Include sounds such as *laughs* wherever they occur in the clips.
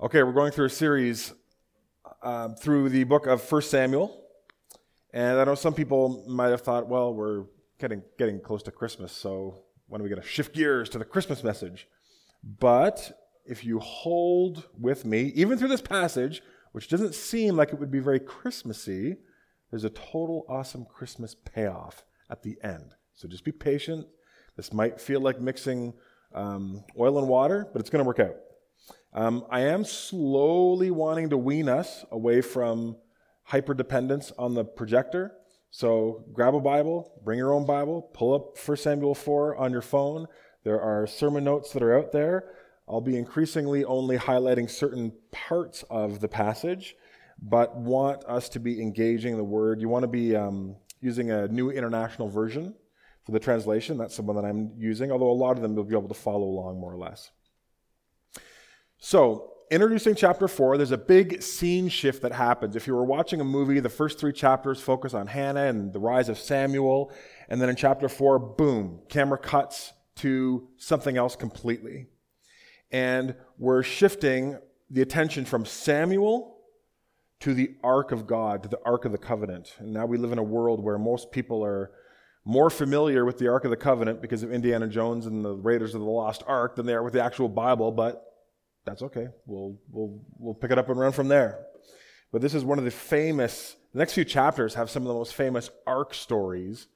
Okay, we're going through a series um, through the book of 1 Samuel. And I know some people might have thought, well, we're getting, getting close to Christmas, so when are we going to shift gears to the Christmas message? But if you hold with me, even through this passage, which doesn't seem like it would be very Christmassy, there's a total awesome Christmas payoff at the end. So just be patient. This might feel like mixing um, oil and water, but it's going to work out. Um, I am slowly wanting to wean us away from hyperdependence on the projector. So grab a Bible, bring your own Bible, pull up 1 Samuel 4 on your phone. There are sermon notes that are out there. I'll be increasingly only highlighting certain parts of the passage, but want us to be engaging the word. You want to be um, using a new international version for the translation. That's the one that I'm using, although a lot of them you'll be able to follow along more or less. So, introducing chapter 4, there's a big scene shift that happens. If you were watching a movie, the first three chapters focus on Hannah and the rise of Samuel. And then in chapter 4, boom, camera cuts to something else completely. And we're shifting the attention from Samuel to the Ark of God, to the Ark of the Covenant. And now we live in a world where most people are more familiar with the Ark of the Covenant because of Indiana Jones and the Raiders of the Lost Ark than they are with the actual Bible, but that's okay. We'll, we'll, we'll pick it up and run from there. But this is one of the famous, the next few chapters have some of the most famous ark stories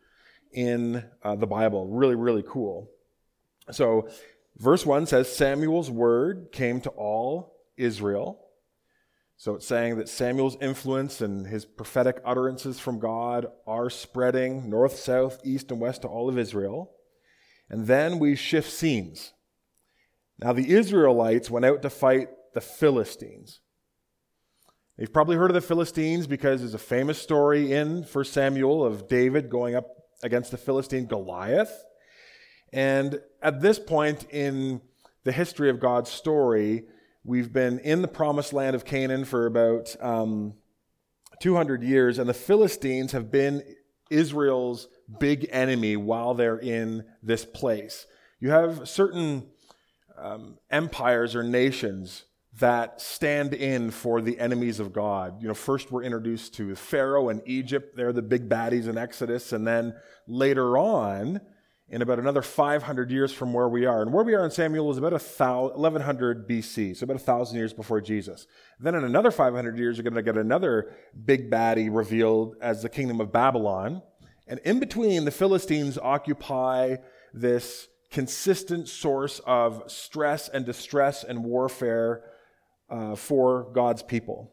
in uh, the Bible. Really, really cool. So, verse 1 says Samuel's word came to all Israel. So, it's saying that Samuel's influence and his prophetic utterances from God are spreading north, south, east, and west to all of Israel. And then we shift scenes. Now, the Israelites went out to fight the Philistines. You've probably heard of the Philistines because there's a famous story in 1 Samuel of David going up against the Philistine Goliath. And at this point in the history of God's story, we've been in the promised land of Canaan for about um, 200 years, and the Philistines have been Israel's big enemy while they're in this place. You have certain um, empires or nations that stand in for the enemies of God. You know, first we're introduced to Pharaoh and Egypt. They're the big baddies in Exodus. And then later on, in about another 500 years from where we are, and where we are in Samuel is about 1100 BC, so about 1,000 years before Jesus. Then in another 500 years, you're going to get another big baddie revealed as the kingdom of Babylon. And in between, the Philistines occupy this consistent source of stress and distress and warfare uh, for God's people.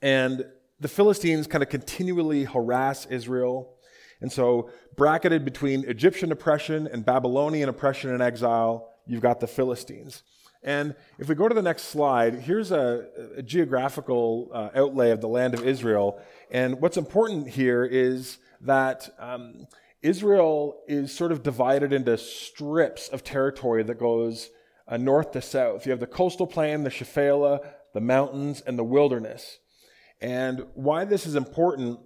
And the Philistines kind of continually harass Israel. And so, bracketed between Egyptian oppression and Babylonian oppression and exile, you've got the Philistines. And if we go to the next slide, here's a, a geographical uh, outlay of the land of Israel. And what's important here is that um, Israel is sort of divided into strips of territory that goes uh, north to south. You have the coastal plain, the Shephelah, the mountains, and the wilderness. And why this is important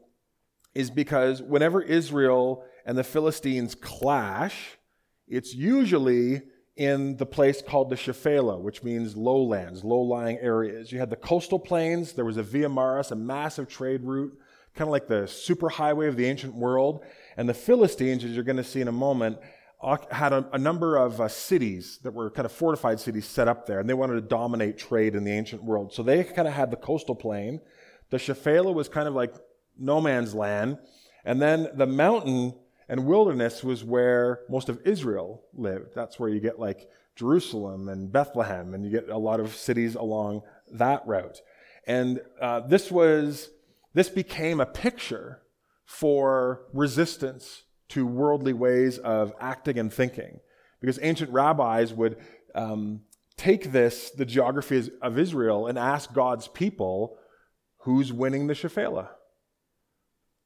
is because whenever Israel and the Philistines clash, it's usually in the place called the Shephelah, which means lowlands, low lying areas. You had the coastal plains, there was a Via Maris, a massive trade route, kind of like the superhighway of the ancient world. And the Philistines, as you're going to see in a moment, had a, a number of uh, cities that were kind of fortified cities set up there, and they wanted to dominate trade in the ancient world. So they kind of had the coastal plain. The Shephelah was kind of like no man's land. And then the mountain and wilderness was where most of Israel lived. That's where you get like Jerusalem and Bethlehem, and you get a lot of cities along that route. And uh, this was, this became a picture for resistance to worldly ways of acting and thinking. Because ancient rabbis would um, take this, the geography of Israel, and ask God's people, who's winning the Shephelah?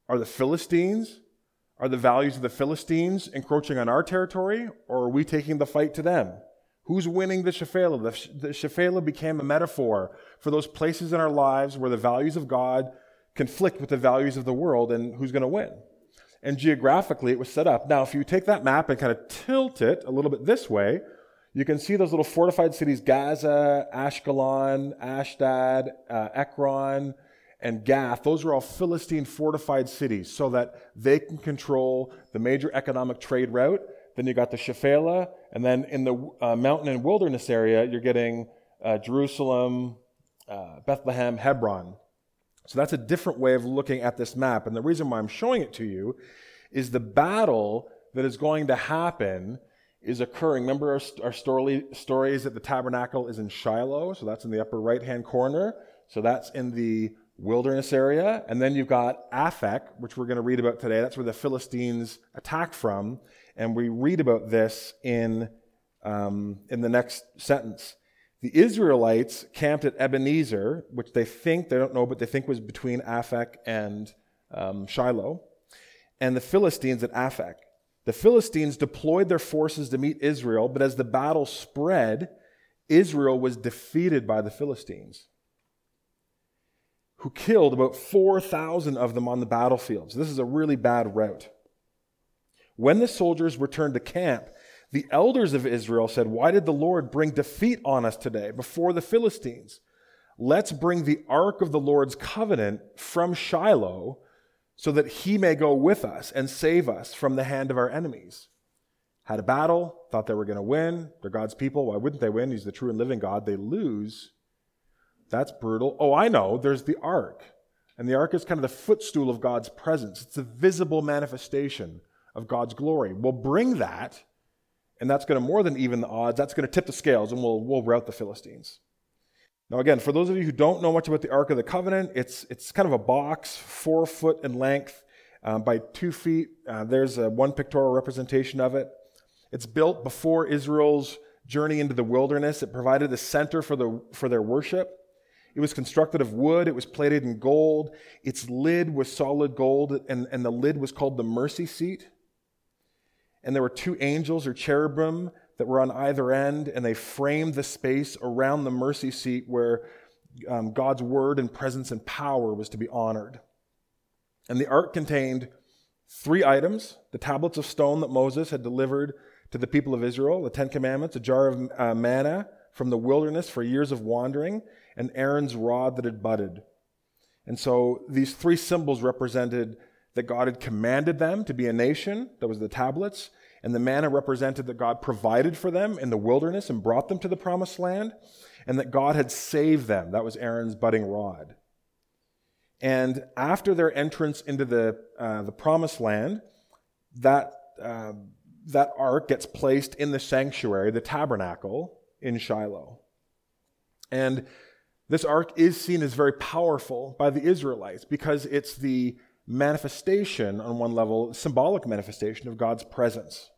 Are the Philistines? Are the values of the Philistines encroaching on our territory, or are we taking the fight to them? Who's winning the Shephelah? The, the Shephelah became a metaphor for those places in our lives where the values of God conflict with the values of the world and who's going to win. And geographically, it was set up. Now, if you take that map and kind of tilt it a little bit this way, you can see those little fortified cities Gaza, Ashkelon, Ashdod, uh, Ekron, and Gath. Those are all Philistine fortified cities so that they can control the major economic trade route. Then you got the Shephelah, and then in the uh, mountain and wilderness area, you're getting uh, Jerusalem, uh, Bethlehem, Hebron. So that's a different way of looking at this map. And the reason why I'm showing it to you is the battle that is going to happen is occurring. Remember our, our story, story is that the tabernacle is in Shiloh, so that's in the upper right hand corner. So that's in the wilderness area. And then you've got Aphek, which we're going to read about today. That's where the Philistines attack from. And we read about this in, um, in the next sentence. The Israelites camped at Ebenezer, which they think, they don't know, but they think was between Aphek and um, Shiloh, and the Philistines at Aphek. The Philistines deployed their forces to meet Israel, but as the battle spread, Israel was defeated by the Philistines, who killed about 4,000 of them on the battlefield. So this is a really bad rout. When the soldiers returned to camp, the elders of Israel said, Why did the Lord bring defeat on us today before the Philistines? Let's bring the ark of the Lord's covenant from Shiloh so that he may go with us and save us from the hand of our enemies. Had a battle, thought they were going to win. They're God's people. Why wouldn't they win? He's the true and living God. They lose. That's brutal. Oh, I know. There's the ark. And the ark is kind of the footstool of God's presence, it's a visible manifestation of God's glory. We'll bring that and that's going to more than even the odds. That's going to tip the scales, and we'll, we'll rout the Philistines. Now, again, for those of you who don't know much about the Ark of the Covenant, it's, it's kind of a box, four foot in length um, by two feet. Uh, there's a, one pictorial representation of it. It's built before Israel's journey into the wilderness. It provided a center for, the, for their worship. It was constructed of wood. It was plated in gold. Its lid was solid gold, and, and the lid was called the mercy seat and there were two angels or cherubim that were on either end, and they framed the space around the mercy seat where um, God's word and presence and power was to be honored. And the ark contained three items the tablets of stone that Moses had delivered to the people of Israel, the Ten Commandments, a jar of uh, manna from the wilderness for years of wandering, and Aaron's rod that had budded. And so these three symbols represented that God had commanded them to be a nation. That was the tablets. And the manna represented that God provided for them in the wilderness and brought them to the promised land. And that God had saved them. That was Aaron's budding rod. And after their entrance into the, uh, the promised land, that, uh, that ark gets placed in the sanctuary, the tabernacle in Shiloh. And this ark is seen as very powerful by the Israelites because it's the manifestation, on one level, symbolic manifestation of God's presence.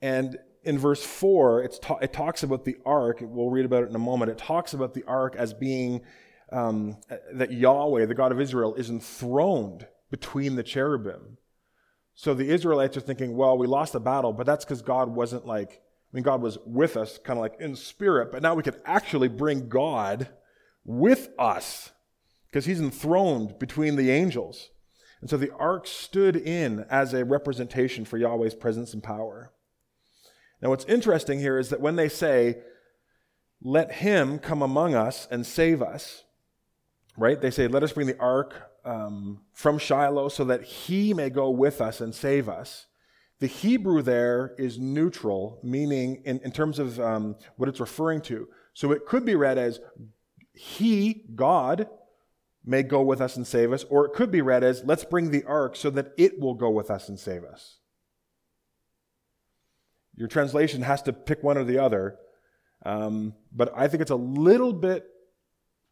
And in verse 4, ta- it talks about the ark. We'll read about it in a moment. It talks about the ark as being um, that Yahweh, the God of Israel, is enthroned between the cherubim. So the Israelites are thinking, well, we lost the battle, but that's because God wasn't like, I mean, God was with us, kind of like in spirit, but now we could actually bring God with us because he's enthroned between the angels. And so the ark stood in as a representation for Yahweh's presence and power. Now, what's interesting here is that when they say, let him come among us and save us, right? They say, let us bring the ark um, from Shiloh so that he may go with us and save us. The Hebrew there is neutral, meaning in, in terms of um, what it's referring to. So it could be read as he, God, may go with us and save us, or it could be read as, let's bring the ark so that it will go with us and save us. Your translation has to pick one or the other, um, but I think it's a little bit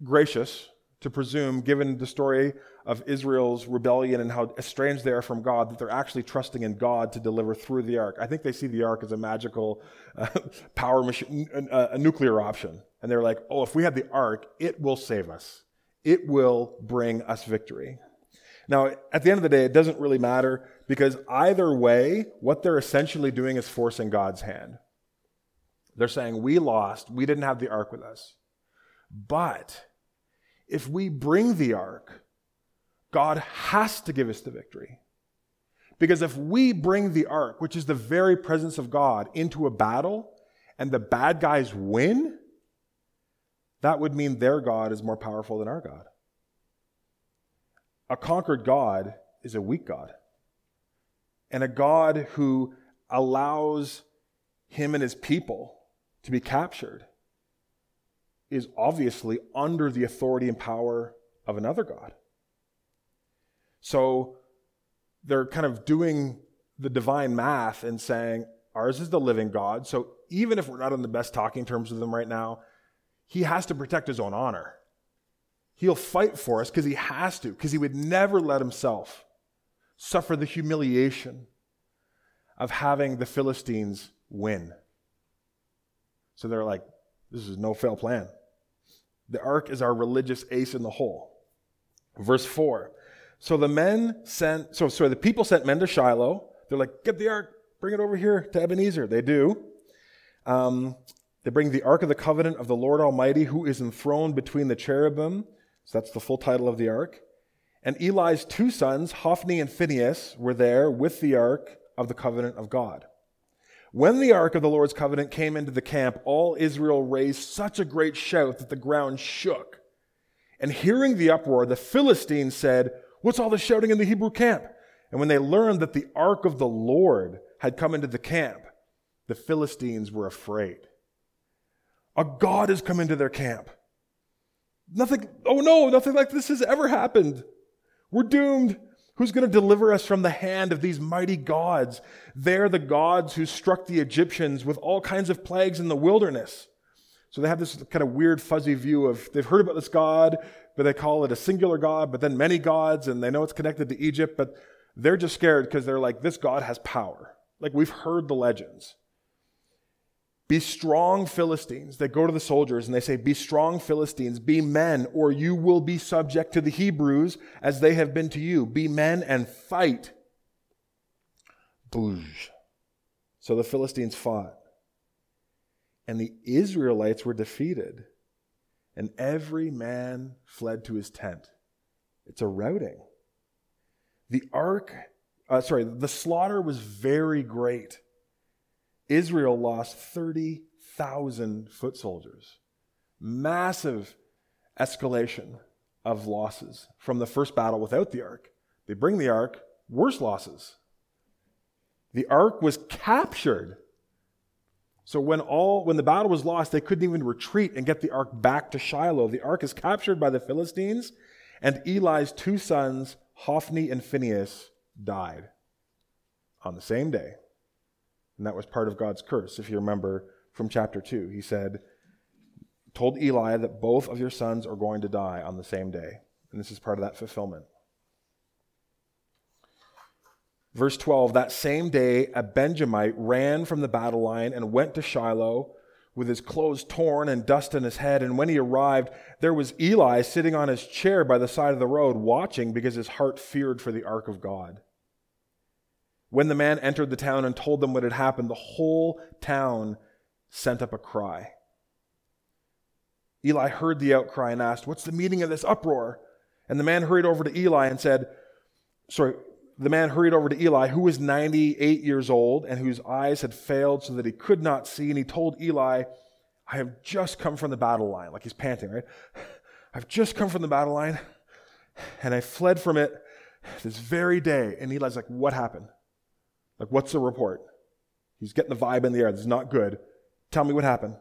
gracious to presume, given the story of Israel's rebellion and how estranged they are from God, that they're actually trusting in God to deliver through the ark. I think they see the ark as a magical uh, power machine, a, a nuclear option. And they're like, oh, if we have the ark, it will save us it will bring us victory. Now, at the end of the day, it doesn't really matter because either way, what they're essentially doing is forcing God's hand. They're saying, We lost, we didn't have the ark with us. But if we bring the ark, God has to give us the victory. Because if we bring the ark, which is the very presence of God, into a battle, and the bad guys win, that would mean their God is more powerful than our God. A conquered God is a weak God. And a God who allows him and his people to be captured is obviously under the authority and power of another God. So they're kind of doing the divine math and saying, ours is the living God. So even if we're not on the best talking terms with them right now, he has to protect his own honor. He'll fight for us because he has to, because he would never let himself suffer the humiliation of having the Philistines win. So they're like, this is no fail plan. The ark is our religious ace in the hole. Verse 4. So the men sent, so sorry, the people sent men to Shiloh. They're like, get the ark, bring it over here to Ebenezer. They do. Um, they bring the ark of the covenant of the Lord Almighty, who is enthroned between the cherubim. So that's the full title of the ark. And Eli's two sons, Hophni and Phinehas, were there with the ark of the covenant of God. When the ark of the Lord's covenant came into the camp, all Israel raised such a great shout that the ground shook. And hearing the uproar, the Philistines said, What's all the shouting in the Hebrew camp? And when they learned that the ark of the Lord had come into the camp, the Philistines were afraid. A God has come into their camp. Nothing, oh no, nothing like this has ever happened. We're doomed. Who's going to deliver us from the hand of these mighty gods? They're the gods who struck the Egyptians with all kinds of plagues in the wilderness. So they have this kind of weird, fuzzy view of they've heard about this God, but they call it a singular God, but then many gods, and they know it's connected to Egypt, but they're just scared because they're like, this God has power. Like we've heard the legends. Be strong, Philistines. They go to the soldiers and they say, Be strong, Philistines. Be men, or you will be subject to the Hebrews as they have been to you. Be men and fight. Boosh. So the Philistines fought. And the Israelites were defeated. And every man fled to his tent. It's a routing. The ark, uh, sorry, the slaughter was very great. Israel lost 30,000 foot soldiers. Massive escalation of losses from the first battle without the ark. They bring the ark, worse losses. The ark was captured. So when all when the battle was lost, they couldn't even retreat and get the ark back to Shiloh. The ark is captured by the Philistines, and Eli's two sons, Hophni and Phinehas, died on the same day. And that was part of God's curse, if you remember from chapter 2. He said, told Eli that both of your sons are going to die on the same day. And this is part of that fulfillment. Verse 12 That same day, a Benjamite ran from the battle line and went to Shiloh with his clothes torn and dust on his head. And when he arrived, there was Eli sitting on his chair by the side of the road, watching because his heart feared for the ark of God. When the man entered the town and told them what had happened, the whole town sent up a cry. Eli heard the outcry and asked, What's the meaning of this uproar? And the man hurried over to Eli and said, Sorry, the man hurried over to Eli, who was 98 years old and whose eyes had failed so that he could not see. And he told Eli, I have just come from the battle line. Like he's panting, right? *laughs* I've just come from the battle line and I fled from it this very day. And Eli's like, What happened? Like, what's the report? He's getting the vibe in the air. This is not good. Tell me what happened.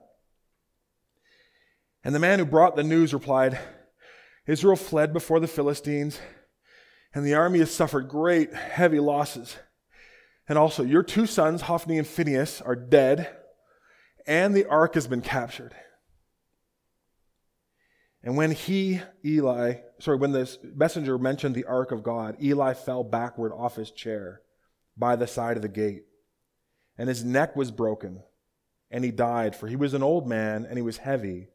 And the man who brought the news replied, Israel fled before the Philistines, and the army has suffered great, heavy losses. And also, your two sons, Hophni and Phinehas, are dead, and the ark has been captured. And when he, Eli, sorry, when this messenger mentioned the ark of God, Eli fell backward off his chair by the side of the gate. And his neck was broken, and he died, for he was an old man, and he was heavy,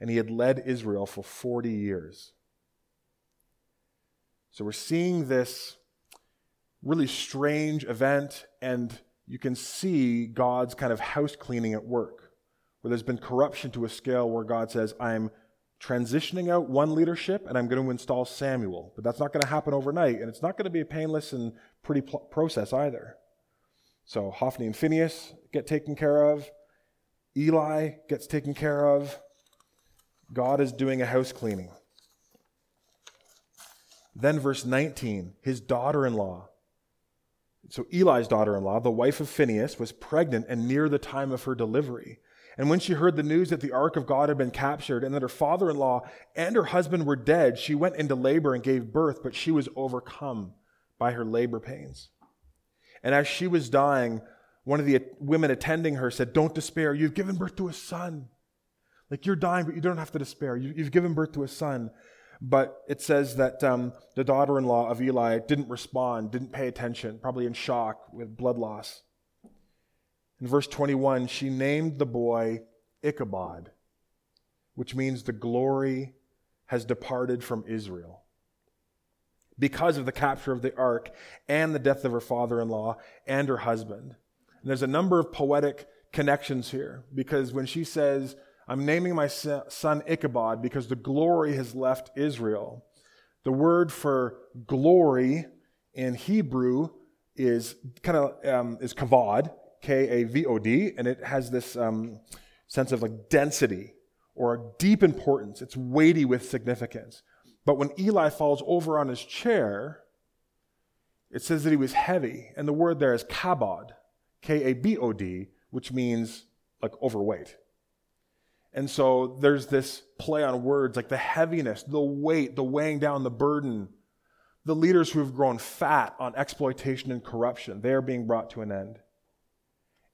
and he had led Israel for 40 years. So we're seeing this really strange event, and you can see God's kind of house cleaning at work, where there's been corruption to a scale where God says, I'm transitioning out one leadership and I'm going to install Samuel. But that's not going to happen overnight, and it's not going to be a painless and pretty pl- process either. So Hophni and Phinehas get taken care of, Eli gets taken care of. God is doing a house cleaning. Then, verse 19, his daughter in law. So, Eli's daughter in law, the wife of Phinehas, was pregnant and near the time of her delivery. And when she heard the news that the ark of God had been captured and that her father in law and her husband were dead, she went into labor and gave birth, but she was overcome by her labor pains. And as she was dying, one of the women attending her said, Don't despair. You've given birth to a son. Like you're dying, but you don't have to despair. You, have given birth to a son. But it says that um, the daughter in law of Eli didn't respond, didn't pay attention, probably in shock with blood loss. In verse 21, she named the boy Ichabod, which means the glory has departed from Israel. Because of the capture of the ark and the death of her father in law and her husband. And there's a number of poetic connections here because when she says, I'm naming my son Ichabod because the glory has left Israel. The word for glory in Hebrew is kind of um, is kavod, K A V O D, and it has this um, sense of like density or deep importance. It's weighty with significance. But when Eli falls over on his chair, it says that he was heavy, and the word there is kabod, K A B O D, which means like overweight. And so there's this play on words like the heaviness, the weight, the weighing down, the burden. The leaders who have grown fat on exploitation and corruption, they are being brought to an end.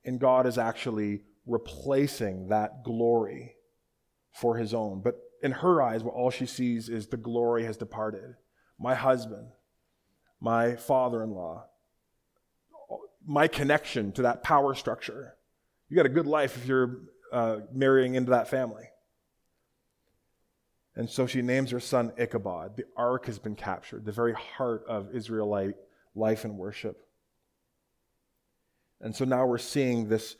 And God is actually replacing that glory for his own. But in her eyes, what all she sees is the glory has departed. My husband, my father in law, my connection to that power structure. You got a good life if you're uh, marrying into that family. And so she names her son Ichabod. The ark has been captured, the very heart of Israelite life and worship. And so now we're seeing this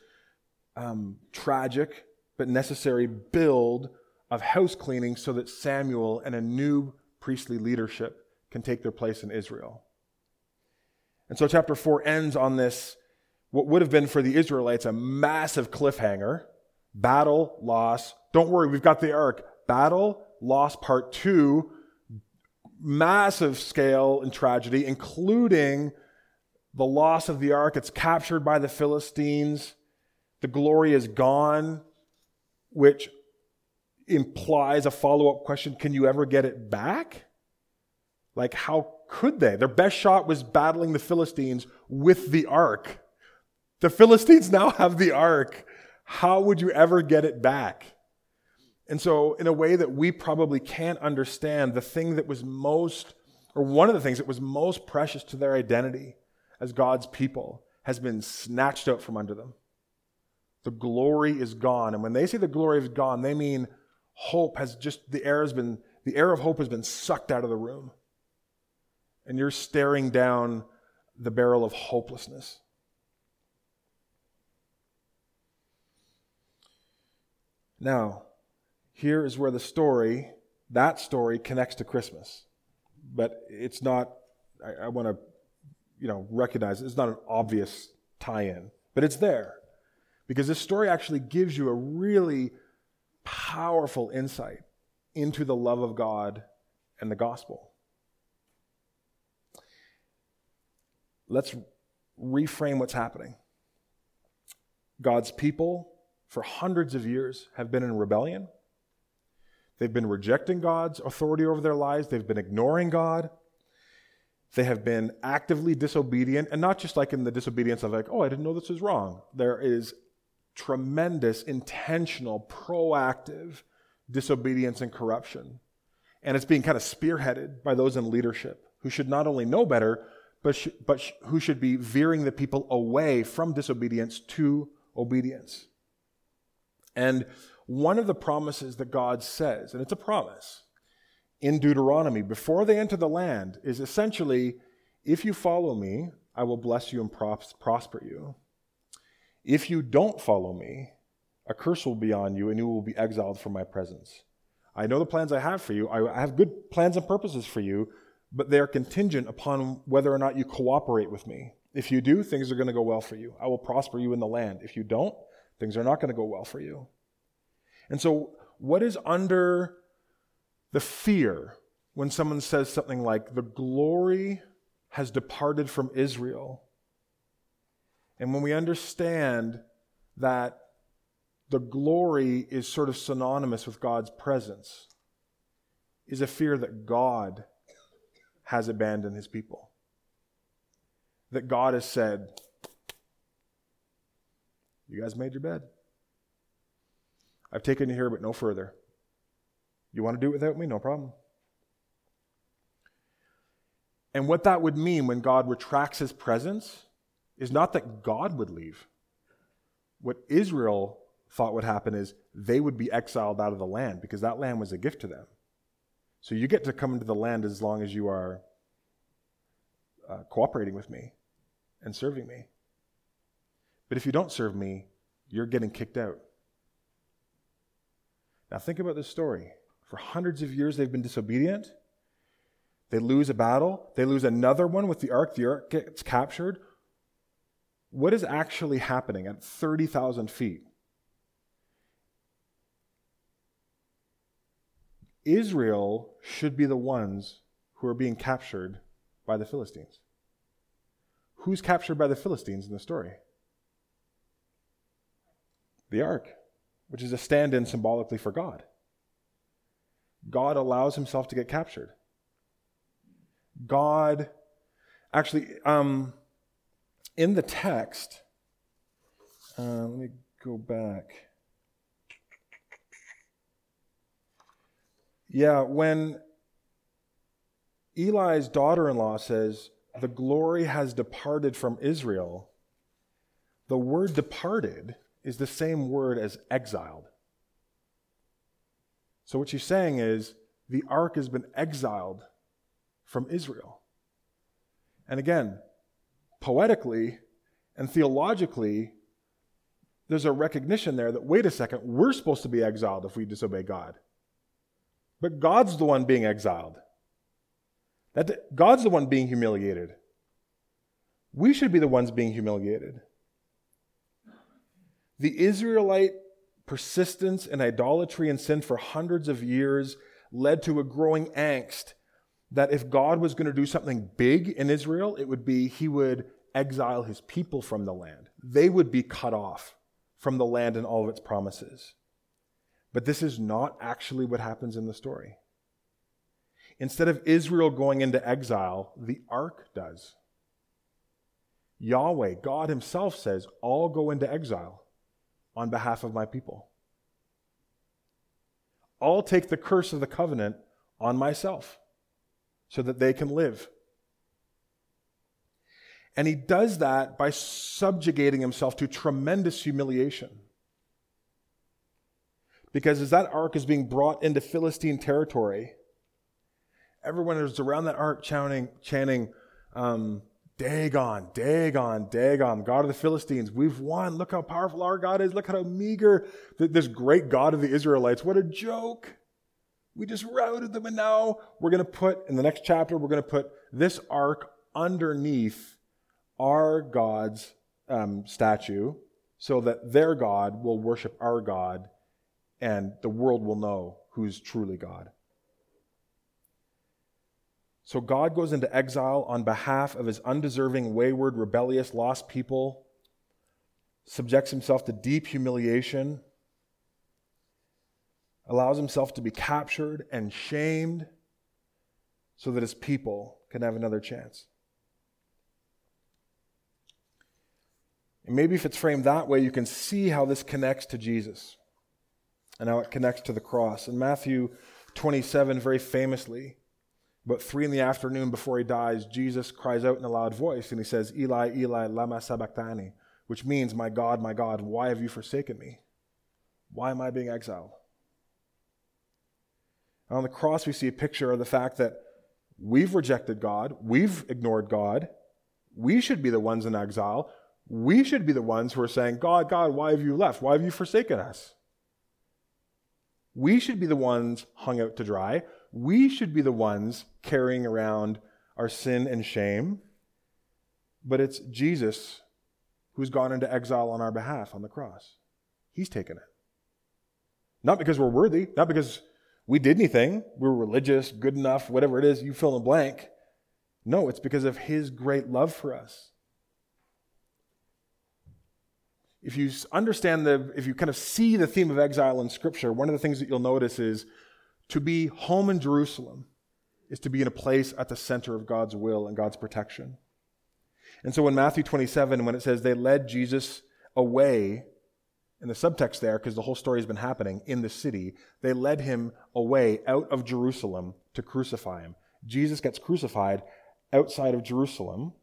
um, tragic but necessary build of house cleaning so that Samuel and a new priestly leadership can take their place in Israel. And so chapter 4 ends on this, what would have been for the Israelites a massive cliffhanger Battle, loss. Don't worry, we've got the ark. Battle, loss, part two. Massive scale and tragedy, including the loss of the ark. It's captured by the Philistines. The glory is gone, which implies a follow up question can you ever get it back? Like, how could they? Their best shot was battling the Philistines with the ark. The Philistines *laughs* now have the ark. How would you ever get it back? And so, in a way that we probably can't understand, the thing that was most, or one of the things that was most precious to their identity as God's people, has been snatched out from under them. The glory is gone. And when they say the glory is gone, they mean hope has just, the air has been, the air of hope has been sucked out of the room. And you're staring down the barrel of hopelessness. Now, here is where the story, that story, connects to Christmas. But it's not, I, I want to, you know, recognize it's not an obvious tie in, but it's there. Because this story actually gives you a really powerful insight into the love of God and the gospel. Let's reframe what's happening. God's people for hundreds of years have been in rebellion. They've been rejecting God's authority over their lives. They've been ignoring God. They have been actively disobedient, and not just like in the disobedience of, like, oh, I didn't know this was wrong. There is tremendous, intentional, proactive disobedience and corruption. And it's being kind of spearheaded by those in leadership who should not only know better, but, sh- but sh- who should be veering the people away from disobedience to obedience. And one of the promises that God says, and it's a promise in Deuteronomy before they enter the land, is essentially if you follow me, I will bless you and prosper you. If you don't follow me, a curse will be on you and you will be exiled from my presence. I know the plans I have for you. I have good plans and purposes for you, but they are contingent upon whether or not you cooperate with me. If you do, things are going to go well for you. I will prosper you in the land. If you don't, Things are not going to go well for you. And so, what is under the fear when someone says something like, the glory has departed from Israel? And when we understand that the glory is sort of synonymous with God's presence, is a fear that God has abandoned his people. That God has said, You guys made your bed. I've taken you here, but no further. You want to do it without me? No problem. And what that would mean when God retracts his presence is not that God would leave. What Israel thought would happen is they would be exiled out of the land because that land was a gift to them. So you get to come into the land as long as you are uh, cooperating with me and serving me. But if you don't serve me, you're getting kicked out. Now think about this story. For hundreds of years, they've been disobedient. They lose a battle. They lose another one with the ark. The ark gets captured. What is actually happening at 30,000 feet? Israel should be the ones who are being captured by the Philistines. Who's captured by the Philistines in the story? The ark, which is a stand in symbolically for God. God allows himself to get captured. God, actually, um, in the text, uh, let me go back. Yeah, when Eli's daughter in law says, The glory has departed from Israel, the word departed is the same word as exiled. So what she's saying is, the ark has been exiled from Israel. And again, poetically and theologically, there's a recognition there that, wait a second, we're supposed to be exiled if we disobey God. But God's the one being exiled. That God's the one being humiliated. We should be the ones being humiliated. The Israelite persistence in idolatry and sin for hundreds of years led to a growing angst that if God was going to do something big in Israel, it would be he would exile his people from the land. They would be cut off from the land and all of its promises. But this is not actually what happens in the story. Instead of Israel going into exile, the ark does. Yahweh, God Himself says, I'll go into exile on behalf of my people. I'll take the curse of the covenant on myself so that they can live. And he does that by subjugating himself to tremendous humiliation. Because as that ark is being brought into Philistine territory, everyone is around that ark chanting, chanting um, Dagon, Dagon, Dagon, God of the Philistines. We've won. Look how powerful our God is. Look how meager this great God of the Israelites. What a joke. We just routed them, and now we're going to put, in the next chapter, we're going to put this ark underneath our God's um, statue so that their God will worship our God and the world will know who's truly God. So God goes into exile on behalf of his undeserving, wayward, rebellious, lost people, subjects himself to deep humiliation, allows himself to be captured and shamed so that his people can have another chance. And maybe if it's framed that way, you can see how this connects to Jesus and how it connects to the cross. In Matthew 27, very famously, about three in the afternoon before he dies, Jesus cries out in a loud voice and he says, Eli, Eli, lama sabachthani, which means, My God, my God, why have you forsaken me? Why am I being exiled? on the cross, we see a picture of the fact that we've rejected God, we've ignored God, we should be the ones in exile. We should be the ones who are saying, God, God, why have you left? Why have you forsaken us? We should be the ones hung out to dry. We should be the ones carrying around our sin and shame. But it's Jesus who's gone into exile on our behalf on the cross. He's taken it. Not because we're worthy, not because we did anything, we were religious, good enough, whatever it is, you fill in the blank. No, it's because of His great love for us. If you understand the, if you kind of see the theme of exile in Scripture, one of the things that you'll notice is to be home in Jerusalem is to be in a place at the center of God's will and God's protection. And so in Matthew 27, when it says they led Jesus away, in the subtext there, because the whole story has been happening in the city, they led him away out of Jerusalem to crucify him. Jesus gets crucified outside of Jerusalem.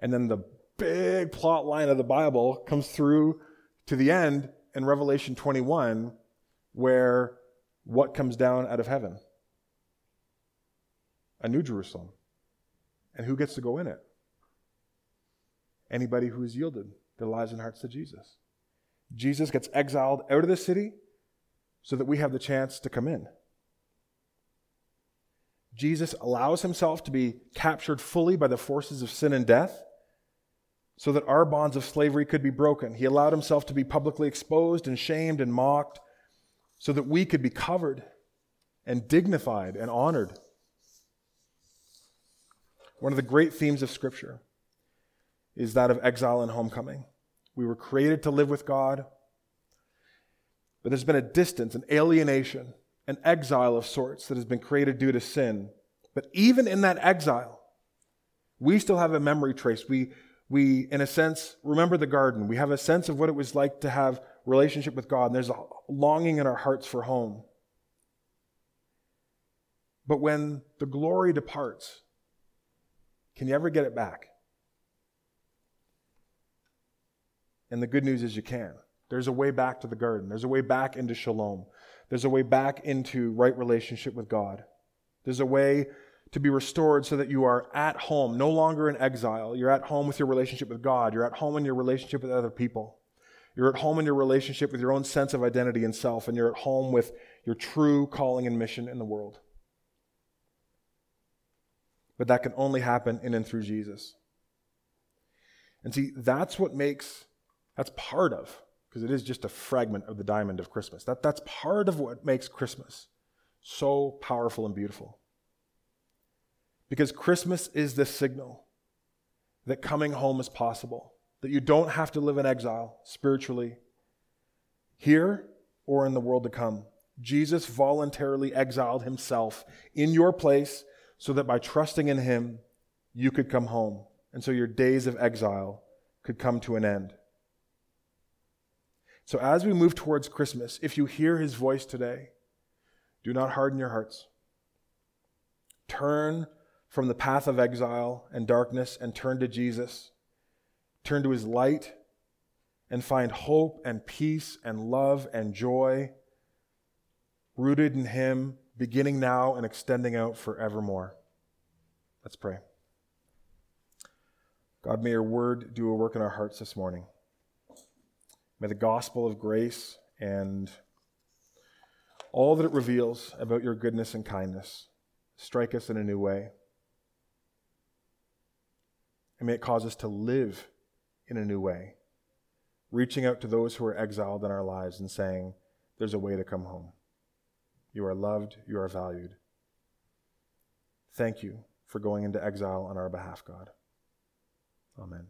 And then the big plot line of the Bible comes through to the end in Revelation 21, where what comes down out of heaven? A new Jerusalem. And who gets to go in it? Anybody who has yielded their lives and hearts to Jesus. Jesus gets exiled out of the city so that we have the chance to come in. Jesus allows himself to be captured fully by the forces of sin and death so that our bonds of slavery could be broken. He allowed himself to be publicly exposed and shamed and mocked so that we could be covered and dignified and honored. One of the great themes of Scripture is that of exile and homecoming. We were created to live with God, but there's been a distance, an alienation, an exile of sorts that has been created due to sin. But even in that exile, we still have a memory trace. We, we, in a sense, remember the garden. We have a sense of what it was like to have relationship with God, and there's a longing in our hearts for home. But when the glory departs, can you ever get it back? And the good news is you can. There's a way back to the garden, there's a way back into shalom, there's a way back into right relationship with God. There's a way to be restored so that you are at home, no longer in exile. You're at home with your relationship with God. You're at home in your relationship with other people. You're at home in your relationship with your own sense of identity and self, and you're at home with your true calling and mission in the world. But that can only happen in and through Jesus. And see, that's what makes that's part of, because it is just a fragment of the diamond of Christmas. That, that's part of what makes Christmas so powerful and beautiful. Because Christmas is the signal that coming home is possible, that you don't have to live in exile spiritually, here or in the world to come. Jesus voluntarily exiled himself in your place so that by trusting in him, you could come home. And so your days of exile could come to an end. So, as we move towards Christmas, if you hear his voice today, do not harden your hearts. Turn from the path of exile and darkness and turn to Jesus. Turn to his light and find hope and peace and love and joy rooted in him, beginning now and extending out forevermore. Let's pray. God, may your word do a work in our hearts this morning. May the gospel of grace and all that it reveals about your goodness and kindness strike us in a new way. And may it cause us to live in a new way, reaching out to those who are exiled in our lives and saying, There's a way to come home. You are loved, you are valued. Thank you for going into exile on our behalf, God. Amen.